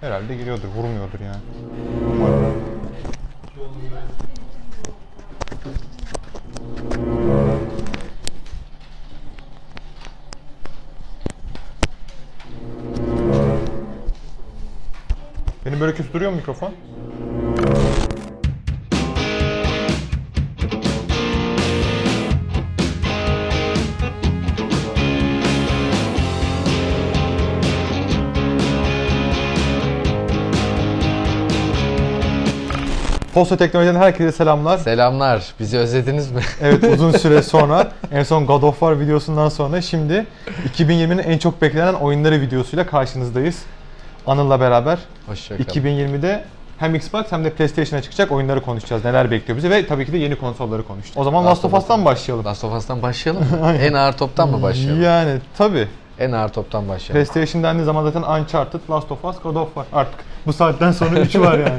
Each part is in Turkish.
Herhalde giriyordur, vurmuyordur yani. Umarım. Beni böyle kötü duruyor mu mikrofon? Posta Teknoloji'den herkese selamlar. Selamlar. Bizi özlediniz mi? Evet uzun süre sonra en son God of War videosundan sonra şimdi 2020'nin en çok beklenen oyunları videosuyla karşınızdayız. Anıl'la beraber Hoşçakalın. 2020'de hem Xbox hem de PlayStation'a çıkacak oyunları konuşacağız. Neler bekliyor bizi ve tabii ki de yeni konsolları konuşacağız. O zaman Last of Us'tan başlayalım. Last of Us'tan başlayalım mı? en ağır toptan mı başlayalım? Yani tabii. En ağır toptan başlayalım. PlayStation dendiği zaman zaten Uncharted, Last of Us, God of War. Artık bu saatten sonra üçü var yani.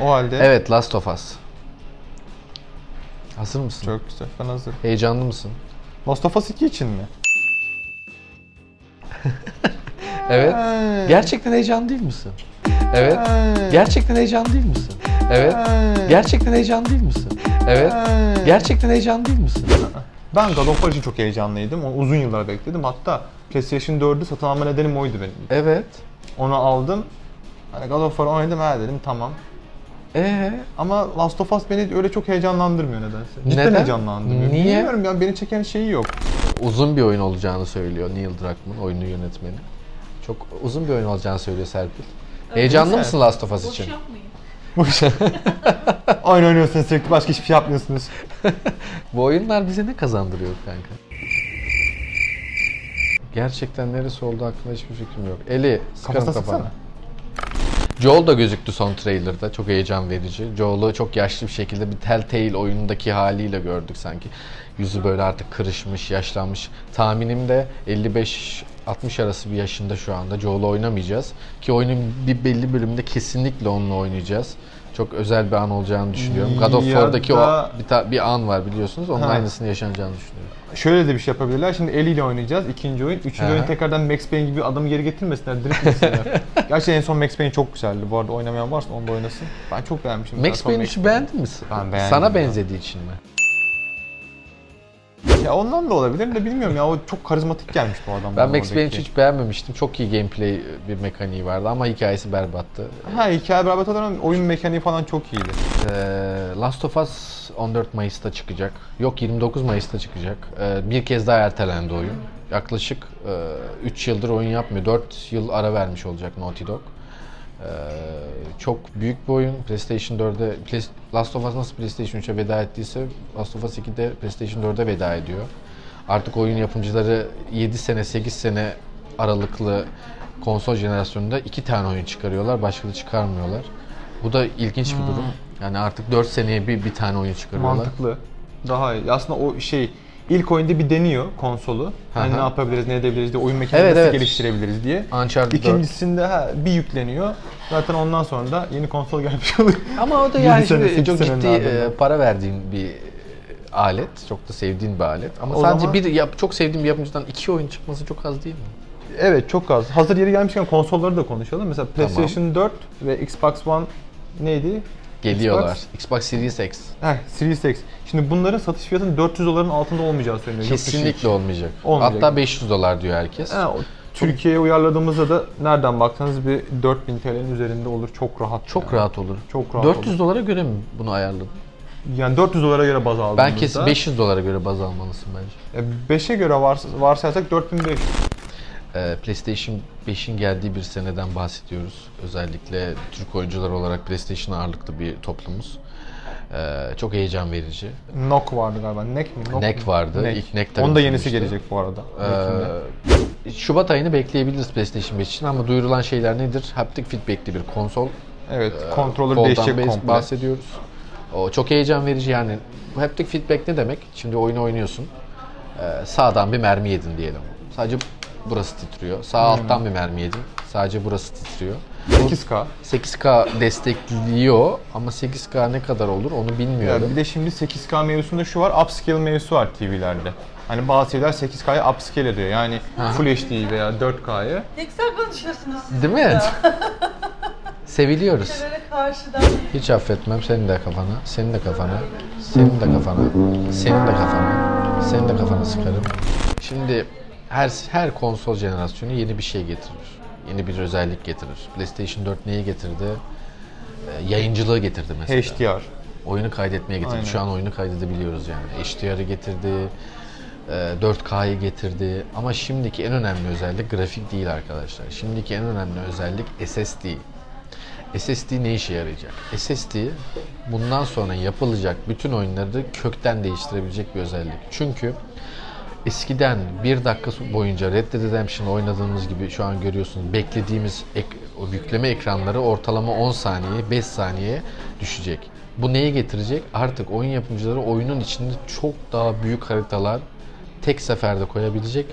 O halde Evet Last of Us. Hazır mısın? çok güzel. Ben hazırım. Heyecanlı mısın? Last of Us 2 için mi? Evet. Gerçekten heyecanlı değil misin? Evet. Gerçekten heyecanlı değil misin? Evet. Gerçekten heyecanlı değil misin? Evet. Gerçekten heyecanlı değil misin? Ben God of War için çok heyecanlıydım. Onu uzun yıllar bekledim. Hatta PlayStation 4'ü satın alma nedenim oydu benim. Evet. Onu aldım. Hani God of War oynadım ha dedim tamam. Ee, Ama Last of Us beni öyle çok heyecanlandırmıyor nedense. Cidden Neden? heyecanlandırmıyor. Niye? Bilmiyorum ya beni çeken şeyi yok. uzun bir oyun olacağını söylüyor Neil Druckmann, oyunun yönetmeni. Çok uzun bir oyun olacağını söylüyor Serpil. Heyecanlı güzel. mısın Last of Us Boş için? yapmayın. Oyun oynuyorsunuz sürekli başka hiçbir şey yapmıyorsunuz. Bu oyunlar bize ne kazandırıyor kanka? Gerçekten neresi oldu hakkında hiçbir fikrim yok. Eli sıkarım Kafasına kafana. sıksana. Joel da gözüktü son trailer'da. Çok heyecan verici. Joel'u çok yaşlı bir şekilde bir Telltale oyunundaki haliyle gördük sanki. Yüzü böyle artık kırışmış, yaşlanmış. Tahminim de 55 60 arası bir yaşında şu anda. Joel'u oynamayacağız. Ki oyunun bir belli bölümünde kesinlikle onunla oynayacağız. Çok özel bir an olacağını düşünüyorum. God of War'daki da- o bir, ta- bir an var biliyorsunuz. Onun Ha. aynısını yaşanacağını düşünüyorum. Şöyle de bir şey yapabilirler. Şimdi Ellie ile oynayacağız. ikinci oyun. Üçüncü Aha. oyun tekrardan Max Payne gibi adamı geri getirmesinler. Direkt gitsinler. Gerçi en son Max Payne çok güzeldi. Bu arada oynamayan varsa onu da oynasın. Ben çok beğenmişim. Max Son Payne 3'ü beğendin mi? Ben beğendim Sana ya. benzediği için mi? Ya ondan da olabilir de bilmiyorum ya. O çok karizmatik gelmiş bu adam. Ben Max Payne 3'ü oradaki. hiç beğenmemiştim. Çok iyi gameplay bir mekaniği vardı ama hikayesi berbattı. Ha hikaye beraber olan oyun mekaniği falan çok iyiydi. Ee, Last of Us 14 Mayıs'ta çıkacak. Yok 29 Mayıs'ta çıkacak. Ee, bir kez daha ertelendi oyun. Yaklaşık 3 yıldır oyun yapmıyor. 4 yıl ara vermiş olacak Naughty Dog. Ee, çok büyük bir oyun. PlayStation 4'e Play- Last of Us nasıl PlayStation 3'e veda ettiyse Last of Us 2 de PlayStation 4'e veda ediyor. Artık oyun yapımcıları 7 sene 8 sene aralıklı konsol jenerasyonunda iki tane oyun çıkarıyorlar. Başka da çıkarmıyorlar. Bu da ilginç bir durum. Yani artık 4 seneye bir bir tane oyun çıkarıyorlar. Mantıklı. Daha iyi. Aslında o şey ilk oyunda bir deniyor konsolu. Hani ne yapabiliriz, ne edebiliriz diye, oyun mekaniğini Evet, evet. geliştirebiliriz diye. Uncharted 4. İkincisinde ha, bir yükleniyor. Zaten ondan sonra da yeni konsol gelmiş oluyor. Ama o da Yedi yani sene, şimdi sekiz çok senenin ciddi ardından. e, para verdiğin bir alet. Çok da sevdiğin bir alet. Ama O sadece zaman- bir yap, çok sevdiğim bir yapımcıdan iki oyun çıkması çok az değil mi? Evet çok az. Hazır yeri gelmişken konsolları da konuşalım. Mesela PlayStation 4 ve Xbox One neydi? Geliyorlar. Xbox- Xbox Series X. Heh, Series X. Şimdi bunların satış fiyatının 400 doların altında olmayacağı söyleniyor. Kesinlikle olmayacak. Olmayacak. Hatta 500 dolar diyor herkes. Ha, Türkiye'ye uyarladığımızda da nereden baksanız bir 4000 TL'nin üzerinde olur. Çok rahat. Çok yani. rahat olur. Çok rahat 400 olur. dolara göre mi bunu ayarladın? Yani 400 dolara göre baz aldığımızda. Ben kesin 500 dolara göre baz almalısın bence. 5'e göre vars varsayarsak 4500. Ee, PlayStation 5'in geldiği bir seneden bahsediyoruz. Özellikle Türk oyuncular olarak PlayStation ağırlıklı bir toplumuz. Ee, çok heyecan verici. Nok vardı galiba. Nek mi? Nok Nek vardı. Nek. İlk Nek Onun da yenisi gelecek bu arada. Ee, Şubat ayını bekleyebiliriz PlayStation 5 için ama duyurulan şeyler nedir? Haptic feedback'li bir konsol. evet, Ee, kontrolör koldan değişecek komple. bahsediyoruz. O çok heyecan verici yani. Bu haptic feedback ne demek? Şimdi oyunu oynuyorsun. Ee, sağdan bir mermi yedin diyelim. Sadece burası titriyor. Sağ alttan bir mermi yedin. Sadece burası titriyor. 8K. 8K destekliyor ama 8K ne kadar olur onu Ya bilmiyorum. bir de şimdi 8K mevzusunda şu var, upscale mevzusu var TV'lerde. Hani bazı şeyler 8K'ya upscale ediyor. Yani Full HD veya 4K'ya. Ne güzel konuşuyorsunuz siz. Değil mi? Seviliyoruz. Böyle karşıdan Hiç affetmem senin de kafana, senin de kafana, senin de kafana, senin de kafana, senin de kafana sıkarım. Şimdi her her konsol jenerasyonu yeni bir şey getirir. Yeni bir özellik getirir. PlayStation 4 neyi getirdi? Ee, yayıncılığı getirdi mesela. HDR. Oyunu kaydetmeye getirdi. Aynen. Şu an oyunu kaydedebiliyoruz yani. HDR'ı getirdi, e, 4K'yı getirdi. Ama şimdiki en önemli özellik grafik değil arkadaşlar. Şimdiki en önemli özellik SSD. SSD ne işe yarayacak? SSD bundan sonra yapılacak bütün oyunları kökten değiştirebilecek bir özellik. Çünkü eskiden bir dakika boyunca Red Dead Redemption oynadığımız gibi şu an görüyorsunuz beklediğimiz ek, o yükleme ekranları ortalama 10 saniye 5 saniyeye düşecek. Bu neyi getirecek? Artık oyun yapımcıları oyunun içinde çok daha büyük haritalar tek seferde koyabilecek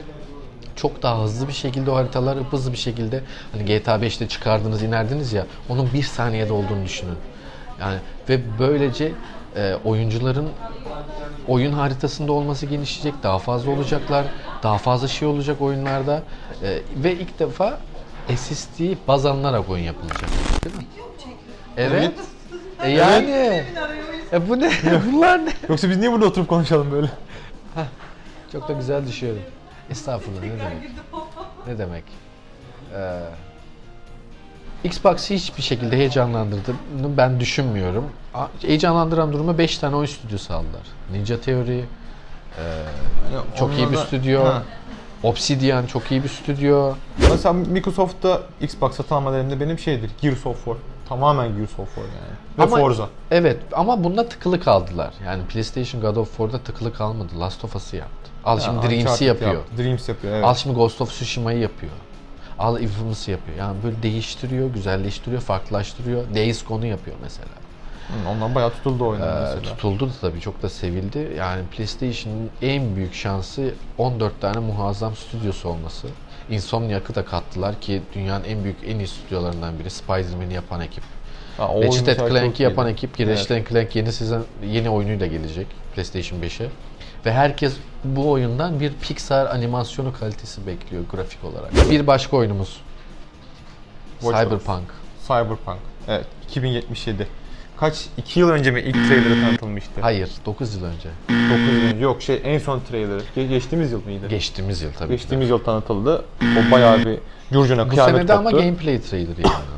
çok daha hızlı bir şekilde o haritaları hızlı bir şekilde hani GTA 5'te çıkardınız inerdiniz ya onun bir saniyede olduğunu düşünün. Yani ve böylece e, oyuncuların oyun haritasında olması genişleyecek, daha fazla olacaklar, daha fazla şey olacak oyunlarda E, ve ilk defa SSD baz alınarak oyun yapılacak. Değil mi? Evet. E yani. E bu ne? Bunlar ne? Yoksa biz niye burada oturup konuşalım böyle? Çok da güzel düşüyorum. Estağfurullah ne demek? Ne demek? Ee, Xbox'ı hiçbir şekilde heyecanlandırdığını ben düşünmüyorum. Heyecanlandıran durumu 5 tane oyun stüdyosu aldılar. Ninja Theory, çok iyi bir da- stüdyo. Ha. Obsidian çok iyi bir stüdyo. Mesela Microsoft'ta Xbox satın almalarında benim şeydir. Gears of War. Tamamen Gears of War yani. Ve Ama- Forza. Evet ama bunda tıkılı kaldılar. Yani PlayStation God of War'da tıkılı kalmadı. Last of Us'ı yaptı. Al şimdi Ha, Dreams'i yapıyor. yaptı. Dreams yapıyor evet. Al şimdi Ghost of Tsushima'yı yapıyor. Al Infamous'ı yapıyor. Yani böyle değiştiriyor, güzelleştiriyor, farklılaştırıyor. Days Gone'u yapıyor mesela. Hı, Ondan bayağı tutuldu oyunlar Ee, mesela. tutuldu da tabii çok da sevildi. Yani PlayStation'ın en büyük şansı 14 tane muazzam stüdyosu olması. Insomniac'ı da kattılar ki dünyanın en büyük en iyi stüdyolarından biri. Spider-Man'i yapan ekip. Ha, oyun Ratchet Clank'i yapan ekip ki Evet. Ratchet Clank yeni sezon yeni oyunuyla gelecek PlayStation 5'e. Ve herkes bu oyundan bir Pixar animasyonu kalitesi bekliyor grafik olarak. Bir başka oyunumuz. Watch. Cyberpunk. Cyberpunk. Evet. 2077. Kaç? 2 yıl önce mi ilk trailerı tanıtılmıştı? Hayır, 9 yıl önce. 9 yıl önce. Yok şey en son trailerı. Ge- geçtiğimiz yıl mıydı? Geçtiğimiz yıl tabii. ki. Geçtiğimiz yıl tanıtıldı. O bayağı bir curcuna Bu kıyamet sene de ama koptu. gameplay trailer'ı yayınlandı.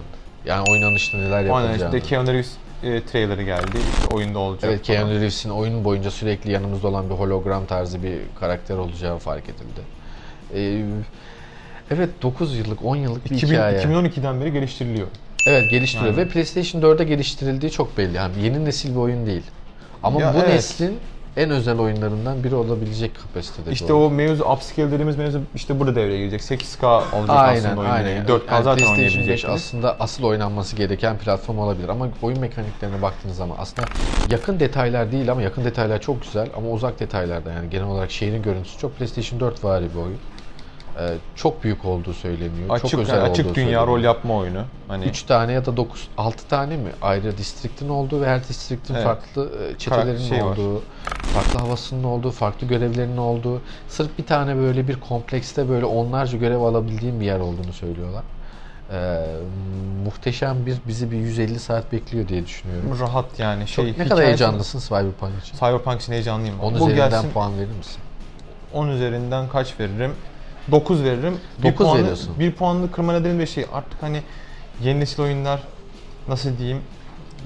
Yani oynanışta neler yapılacağını. işte Keanu Reeves e, trailer'ı geldi. İşte oyunda olacak. Evet. Keanu Reeves'in oyun boyunca sürekli yanımızda olan bir hologram tarzı bir karakter olacağı fark edildi. Ee, evet 9 yıllık, 10 yıllık bir 2000, hikaye. 2012'den beri geliştiriliyor. Evet geliştiriyor Yani. ve PlayStation 4'e geliştirildiği çok belli. Yani yeni nesil bir oyun değil. Ama Ya bu evet. neslin en özel oyunlarından biri olabilecek kapasitede. İşte o mevzu upscale dediğimiz mevzu işte burada devreye girecek. 8K olacak Aynen aslında oyun. aynen. 4K Yani zaten PlayStation 5 oynayabileceksiniz. aslında asıl oynanması gereken platform olabilir ama oyun mekaniklerine baktığınız zaman aslında yakın detaylar değil ama yakın detaylar çok güzel ama uzak detaylarda yani genel olarak şehrin görüntüsü çok PlayStation 4 vari bir oyun. Ee, çok büyük olduğu söyleniyor. Açık, çok özel yani açık olduğu dünya söyleniyor. rol yapma oyunu. Hani 3 tane ya da 9 6 tane mi ayrı distriktin olduğu ve her distriktin Evet. farklı e, çetelerin şey var. olduğu, farklı havasının olduğu, farklı görevlerinin olduğu, sırf bir tane böyle bir komplekste böyle onlarca görev alabildiğim bir yer olduğunu söylüyorlar. Ee, muhteşem bir bizi bir 150 saat bekliyor diye düşünüyorum. rahat yani Çok, şey. ne kadar heyecanlısın Cyberpunk için? Cyberpunk için heyecanlıyım. 10 Bu üzerinden gelsin puan verir misin? 10 üzerinden kaç veririm? 9 veririm. Dokuz puanı, veriyorsun. Bir puanlı kırma nedeni de şey artık hani yeni nesil oyunlar nasıl diyeyim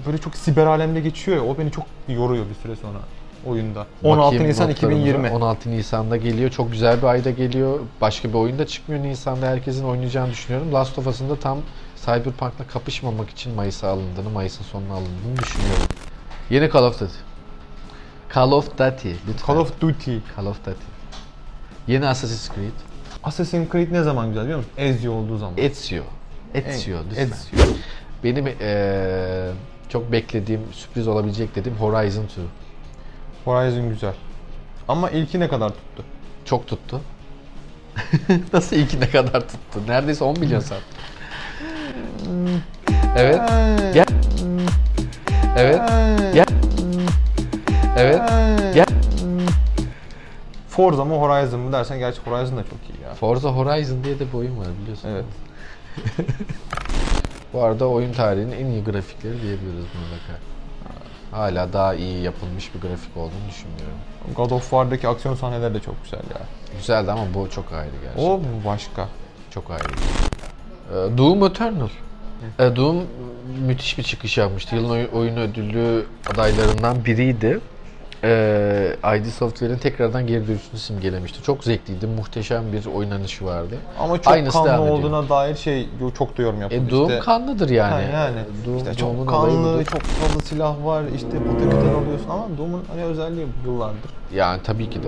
böyle çok siber alemde geçiyor ya o beni çok yoruyor bir süre sonra oyunda. 16 Bakayım Nisan notlarımıza. 2020. 16 Nisan'da geliyor. Çok güzel bir ayda geliyor. Başka bir oyunda çıkmıyor Nisan'da. Herkesin oynayacağını düşünüyorum. Last of Us'ın da tam Cyberpunk'la kapışmamak için Mayıs'a alındığını, Mayıs'ın sonuna alındığını düşünüyorum. Yeni Call of Duty. Call of Duty. Lütfen. Call of Duty. Call of Duty. Yeni Assassin's Creed. Assassin's Creed ne zaman güzel biliyor musun? Ezio olduğu zaman. Ezio. Ezio lütfen. Ezio. Benim eee, çok beklediğim, sürpriz olabilecek dediğim Horizon 2. Horizon güzel. Ama ilki ne kadar tuttu? Çok tuttu. Nasıl ilki ne kadar tuttu? Neredeyse 10 milyon saat. Evet. Gel. Evet. Gel. Evet. Gel. Forza mı Horizon mu dersen gerçi Horizon da çok iyi ya. Forza Horizon diye de bir oyun var biliyorsun. Evet. Bu arada oyun tarihinin en iyi grafikleri diyebiliriz mutlaka. Hala daha iyi yapılmış bir grafik olduğunu düşünmüyorum. God of War'daki aksiyon sahneleri de çok güzel ya. Güzeldi ama bu çok ayrı gerçekten. O başka. Çok ayrı. Ee, Doom Eternal. Ee, Doom müthiş bir çıkış yapmıştı. Yılın oy- oyun ödülü adaylarından biriydi. Ee, ID Software'in tekrardan geri dönüşünü simgelemişti. Çok zevkliydi. Muhteşem bir oynanışı vardı. Ama çok Aynısı kanlı ediyor. olduğuna dair şey çok da yorum yapıldı. E, Doom işte. kanlıdır yani. Ha, yani Doom, işte Doom'un çok olayı kanlı, çok fazla silah var, işte pataküten alıyorsun ama Doom'un hani özelliği yıllardır. Yani tabii ki de.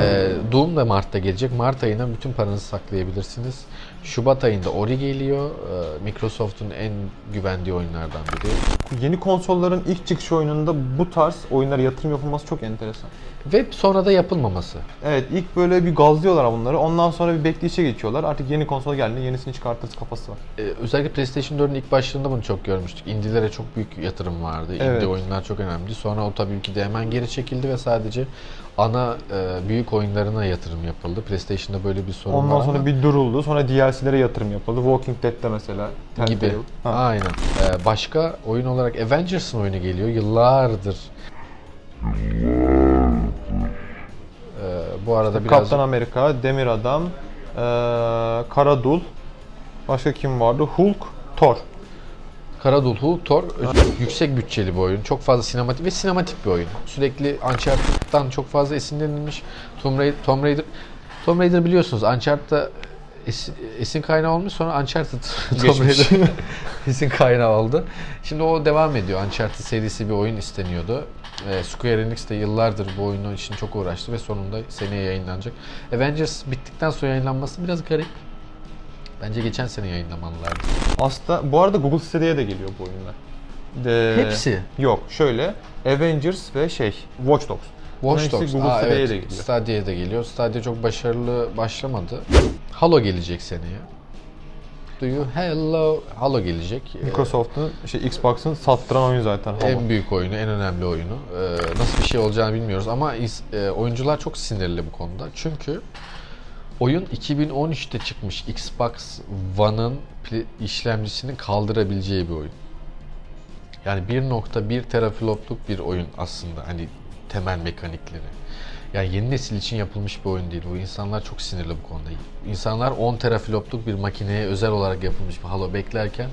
Ee, Doom da Mart'ta gelecek. Mart ayına bütün paranızı saklayabilirsiniz. Şubat ayında Ori geliyor. Ee, Microsoft'un en güvendiği oyunlardan biri. Yeni konsolların ilk çıkış oyununda bu tarz oyunlara yatırım yapılması çok enteresan. Ve sonra da yapılmaması. Evet ilk böyle bir gazlıyorlar bunları. Ondan sonra bir bekleyişe geçiyorlar. Artık yeni konsol geldiğinde yenisini çıkartırız kafası var. Ee, özellikle PlayStation 4'ün ilk başlarında bunu çok görmüştük. Indie'lere çok büyük yatırım vardı. Evet. Indie oyunlar çok önemli. Sonra o tabii ki de hemen geri çekildi ve sadece ana e, büyük oyunlarına yatırım yapıldı. PlayStation'da böyle bir sorun Ondan var sonra ama bir duruldu. Sonra DLC'lere yatırım yapıldı. Walking Dead'de mesela. gibi. Telltale. Ha. Aynen. Ee, başka oyun olarak Avengers'ın oyunu geliyor. Yıllardır. Ee, bu arada biraz Kaptan Amerika, Demir Adam, eee Kara Dul. Başka kim vardı? Hulk, Thor. Karadul Hulk Thor yüksek bütçeli bir oyun. Çok fazla sinematik ve sinematik bir oyun. Sürekli Uncharted'dan çok fazla esinlenilmiş. Tomb Raider, Tomb Raider, Tomb Raider biliyorsunuz Uncharted'da esin, esin kaynağı olmuş sonra Uncharted Tomb. Raider esin kaynağı oldu. Şimdi o devam ediyor. Uncharted serisi bir oyun isteniyordu. Ee, Square Enix de yıllardır bu oyunun için çok uğraştı ve sonunda seneye yayınlanacak. Avengers bittikten sonra yayınlanması biraz garip. Bence geçen sene yayınlamalılardı. Aslında bu arada Google Stadia'ya da geliyor bu oyunlar. De- Hepsi. Yok şöyle Avengers ve şey Watch Dogs. Watch Dogs. Google Aa, Stadia'ya evet. da geliyor. Stadia'ya da geliyor. Stadia çok başarılı başlamadı. Halo gelecek seneye. Do you Hello Halo gelecek. Ee, Microsoft'un şey Xbox'ın sattıran oyun zaten. Halo. en büyük oyunu, en önemli oyunu. Ee, nasıl bir şey olacağını bilmiyoruz ama is- e, oyuncular çok sinirli bu konuda. Çünkü oyun 2013'te çıkmış Xbox One'ın işlemcisini kaldırabileceği bir oyun. Yani 1.1 teraflopluk bir oyun aslında hani temel mekanikleri. Yani yeni nesil için yapılmış bir oyun değil. Bu insanlar çok sinirli bu konuda. İnsanlar 10 teraflopluk bir makineye özel olarak yapılmış bir Halo beklerken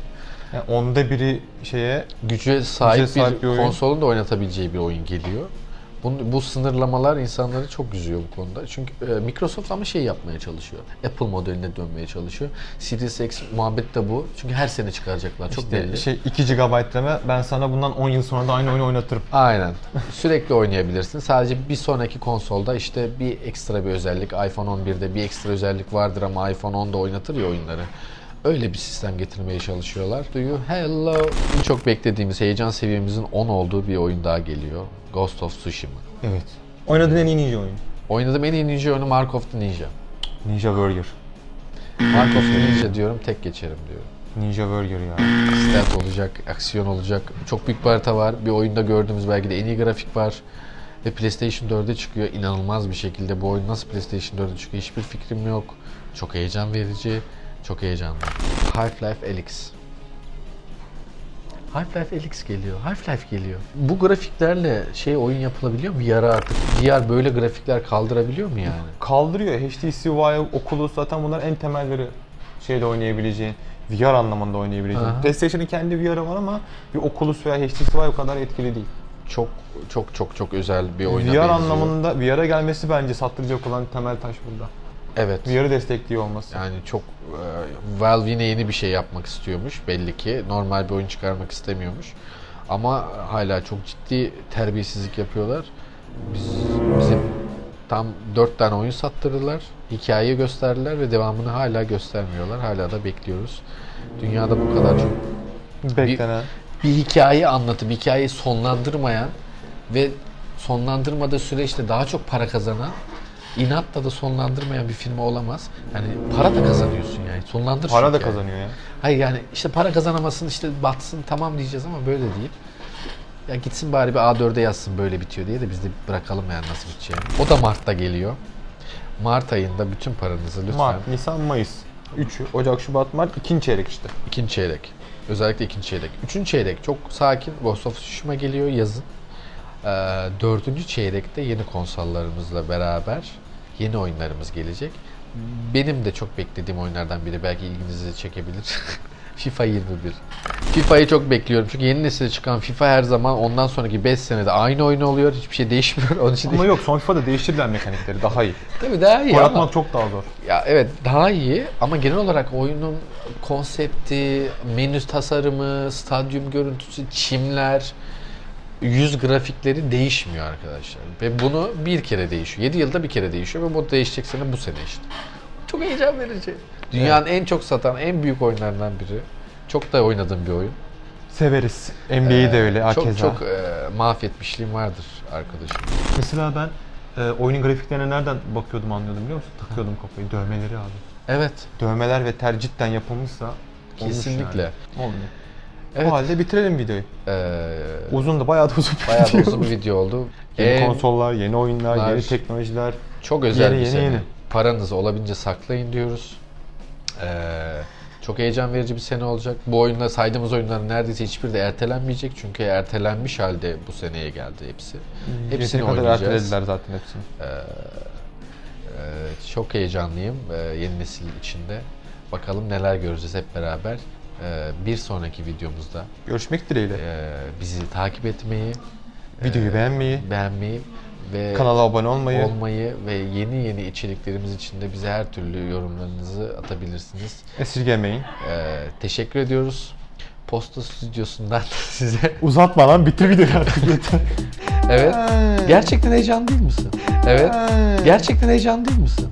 Yani onda biri şeye güce sahip, sahip bir, bir oyun. konsolun da oynatabileceği bir oyun geliyor. Bu, bu sınırlamalar insanları çok üzüyor bu konuda. Çünkü e, Microsoft ama şey yapmaya çalışıyor. Apple modeline dönmeye çalışıyor. Series X muhabbet de bu. Çünkü her sene çıkaracaklar. Çok işte belli. şey 2 GB rame ben sana bundan 10 yıl sonra da aynı oyunu oynatırım. Aynen. Sürekli oynayabilirsin. Sadece bir sonraki konsolda işte bir ekstra bir özellik. iPhone 11'de bir ekstra özellik vardır ama iPhone 10'da oynatır ya oyunları. Öyle bir sistem getirmeye çalışıyorlar. Do you hello? Çok beklediğimiz heyecan seviyemizin 10 olduğu bir oyun daha geliyor. Ghost of Tsushima. Evet. Oynadığın en iyi ninja oyun. Oynadığım en iyi ninja oyunu Mark of the Ninja. Ninja Warrior. Mark of the Ninja diyorum, tek geçerim diyorum. Ninja Warrior ya. Stealth olacak, aksiyon olacak. Çok büyük bir harita var. Bir oyunda gördüğümüz belki de en iyi grafik var. Ve PlayStation 4'e çıkıyor. İnanılmaz bir şekilde. Bu oyun nasıl PlayStation 4'e çıkıyor hiçbir fikrim yok. Çok heyecan verici. Çok heyecanlı. Half-Life Alyx. Half-Life Alyx geliyor. Half-Life geliyor. Bu grafiklerle şey oyun yapılabiliyor mu? VR artık. VR böyle grafikler kaldırabiliyor mu yani? Kaldırıyor. HTC Vive, Oculus zaten bunlar en temelleri şeyde oynayabileceğin. VR anlamında oynayabileceğin. Aha. PlayStation'ın kendi VR'ı var ama bir Oculus veya HTC Vive kadar etkili değil. Çok çok çok çok özel bir oyuna VR benziyor. anlamında VR'a gelmesi bence sattıracak olan temel taş burada. Evet. VR'ı destekliyor olması. Yani çok e, Valve yine yeni bir şey yapmak istiyormuş belli ki. Normal bir oyun çıkarmak istemiyormuş. Ama hala çok ciddi terbiyesizlik yapıyorlar. Biz, bizim tam 4 tane oyun sattırdılar. Hikayeyi gösterdiler ve devamını hala göstermiyorlar. Hala da bekliyoruz. Dünyada bu kadar çok Beklenen. bir hikaye anlatıp hikayeyi sonlandırmayan ve sonlandırmadığı süreçte daha çok para kazanan inatla da sonlandırmayan bir firma olamaz. Yani para da kazanıyorsun yani. Sonlandır Para da hikayeyi. kazanıyor ya. Hayır yani işte para kazanamasın işte batsın tamam diyeceğiz ama böyle değil. Ya gitsin bari bir A4'e yazsın böyle bitiyor diye de biz de bırakalım yani nasıl biteceğini. O da Mart'ta geliyor. Mart ayında bütün paranızı lütfen Mart, Nisan, Mayıs. 3'ü. Ocak, Şubat, Mart. ikinci çeyrek işte. ikinci çeyrek. Özellikle ikinci çeyrek. Üçüncü çeyrek çok sakin. Ghost of Tsushima geliyor yazın. Ee, dördüncü çeyrekte yeni konsollarımızla beraber yeni oyunlarımız gelecek. Benim de çok beklediğim oyunlardan biri belki ilginizi çekebilir. FIFA 21. FIFA'yı çok bekliyorum çünkü yeni nesil çıkan FIFA her zaman ondan sonraki 5 senede aynı oyun oluyor. Hiçbir şey değişmiyor. Onun için Ama yok son FIFA'da değiştirdiler mekanikleri daha iyi. Tabii daha iyi Gol ama çok daha zor. ya evet daha iyi ama genel olarak oyunun konsepti, menü tasarımı, stadyum görüntüsü, çimler, yüz grafikleri değişmiyor arkadaşlar. Ve bunu bir kere değişiyor. 7 yılda bir kere değişiyor ve bu değişecek sene bu sene işte. Çok heyecan verici. Dünyanın en çok satan, en büyük oyunlarından biri. Çok da oynadığım bir oyun. Severiz. NBA'yi de öyle Çok hakeza. çok e, mahvetmişliğim vardır arkadaşım. Mesela ben e, oyunun grafiklerine nereden bakıyordum anlıyordum biliyor musun? Takıyordum kafayı. Dövmeleri abi. Evet, Dövmeler ve ter cidden yapılmışsa olmuş kesinlikle. yani. Olmuyor. Evet. O halde bitirelim videoyu. E, Uzun da bayağı da uzun bir bayağı da video. uzun bir video oldu. Yeni En- konsollar, yeni oyunlar, yeni teknolojiler. Çok özel Yeni, bir yeni, sene. yeni. Paranızı olabildiğince saklayın diyoruz. Ee, çok heyecan verici bir sene olacak. Bu oyunda saydığımız oyunların neredeyse hiçbiri de ertelenmeyecek. Çünkü ertelenmiş halde bu seneye geldi hepsi. Hepsini Yeteri kadar oynayacağız. ertelediler zaten hepsini. Ee, çok heyecanlıyım ee, yeni nesil içinde. Bakalım neler göreceğiz hep beraber. Ee, bir sonraki videomuzda Görüşmek dileğiyle. e, bizi takip etmeyi, Videoyu e, beğenmeyi, beğenmeyi ve kanala abone olmayı, olmayı ve yeni yeni içeriklerimiz için de bize her türlü yorumlarınızı atabilirsiniz. esirgemeyin. Ee, teşekkür ediyoruz. Posta stüdyosundan size. Uzatma lan bitir videoyu artık yeter. Evet. Gerçekten heyecan değil misin? Evet. Gerçekten heyecan değil misin?